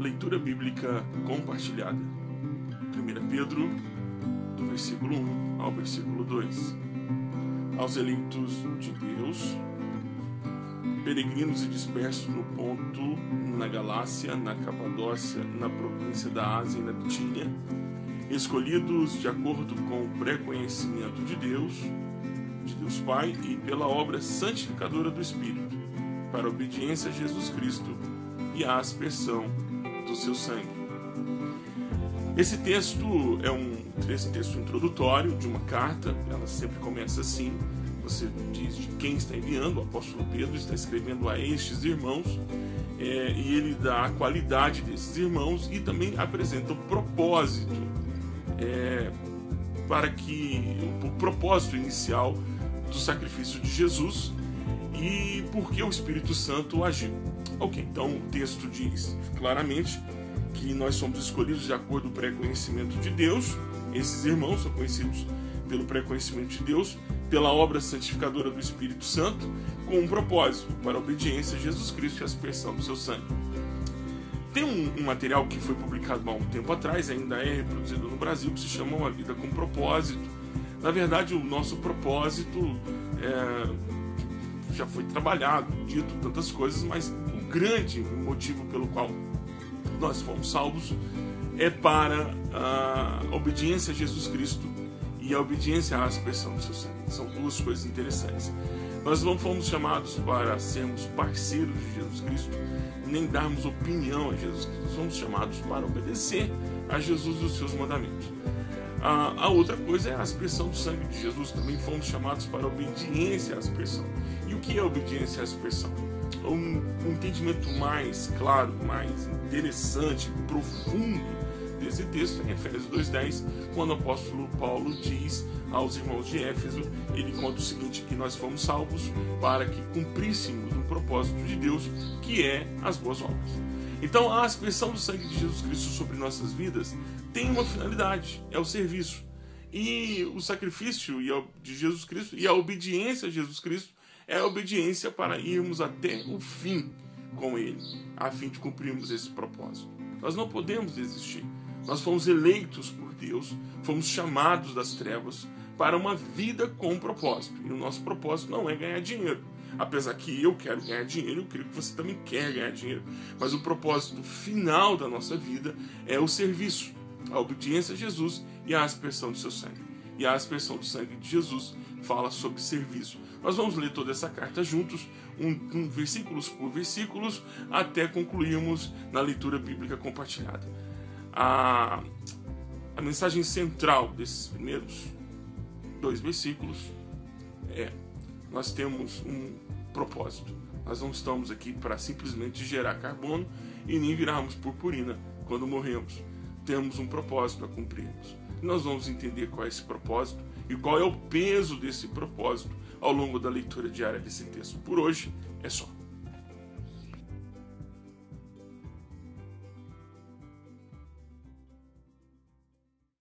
Leitura bíblica compartilhada. 1 Pedro, do versículo 1 ao versículo 2. Aos eleitos de Deus, peregrinos e dispersos no ponto, na Galácia, na Capadócia, na província da Ásia e na Bitínia, escolhidos de acordo com o pré-conhecimento de Deus, de Deus Pai e pela obra santificadora do Espírito, para a obediência a Jesus Cristo e a aspersão do seu sangue. Esse texto é um texto introdutório de uma carta, ela sempre começa assim. Você diz de quem está enviando, o apóstolo Pedro está escrevendo a estes irmãos, é, e ele dá a qualidade desses irmãos e também apresenta o propósito é, para que o propósito inicial do sacrifício de Jesus e por que o Espírito Santo agiu. Ok, então o texto diz claramente que nós somos escolhidos de acordo com o pré-conhecimento de Deus. Esses irmãos são conhecidos pelo pré-conhecimento de Deus, pela obra santificadora do Espírito Santo, com um propósito, para a obediência a Jesus Cristo e a aspersão do seu sangue. Tem um, um, material que foi publicado há um tempo atrás, ainda é reproduzido no Brasil, que se chama Uma Vida com Propósito. Na verdade, o nosso propósito é, já foi trabalhado, dito tantas coisas, mas o grande motivo pelo qual nós fomos salvos é para a obediência a Jesus Cristo e a obediência à aspersão do seu sangue. São duas coisas interessantes. Nós não fomos chamados para sermos parceiros de Jesus Cristo, nem darmos opinião a Jesus Cristo. Somos chamados para obedecer a Jesus e os seus mandamentos. A, a, outra coisa é a aspersão do sangue de Jesus. Também fomos chamados para obediência à aspersão. E o que é obediência à aspersão? Um, um entendimento mais claro, mais interessante, profundo desse texto em Efésios 2:10, quando o apóstolo Paulo diz aos irmãos de Éfeso, ele conta o seguinte que nós fomos salvos para que cumpríssemos um propósito de Deus, que é as boas obras. Então, a aspersão do sangue de Jesus Cristo sobre nossas vidas tem uma finalidade, é o serviço. E o sacrifício de Jesus Cristo e a obediência a Jesus Cristo é a obediência para irmos até o fim com Ele, a fim de cumprirmos esse propósito. Nós não podemos desistir. Nós fomos eleitos por Deus, fomos chamados das trevas para uma vida com propósito. E o nosso propósito não é ganhar dinheiro. Apesar que eu quero ganhar dinheiro, eu creio que você também quer ganhar dinheiro. Mas o propósito final da nossa vida é o serviço, a obediência a Jesus e a aspersão do seu sangue. E a aspersão do sangue de Jesus fala sobre serviço. Nós vamos ler toda essa carta juntos, um, um, versículos por versículos, até concluirmos na leitura bíblica compartilhada a, a mensagem central desses primeiros dois versículos é: nós temos um propósito. Nós não estamos aqui para simplesmente gerar carbono e nem virarmos purpurina quando morremos. Temos um propósito a cumprirmos. Nós vamos entender qual é esse propósito e qual é o peso desse propósito ao longo da leitura diária desse texto. Por hoje é só.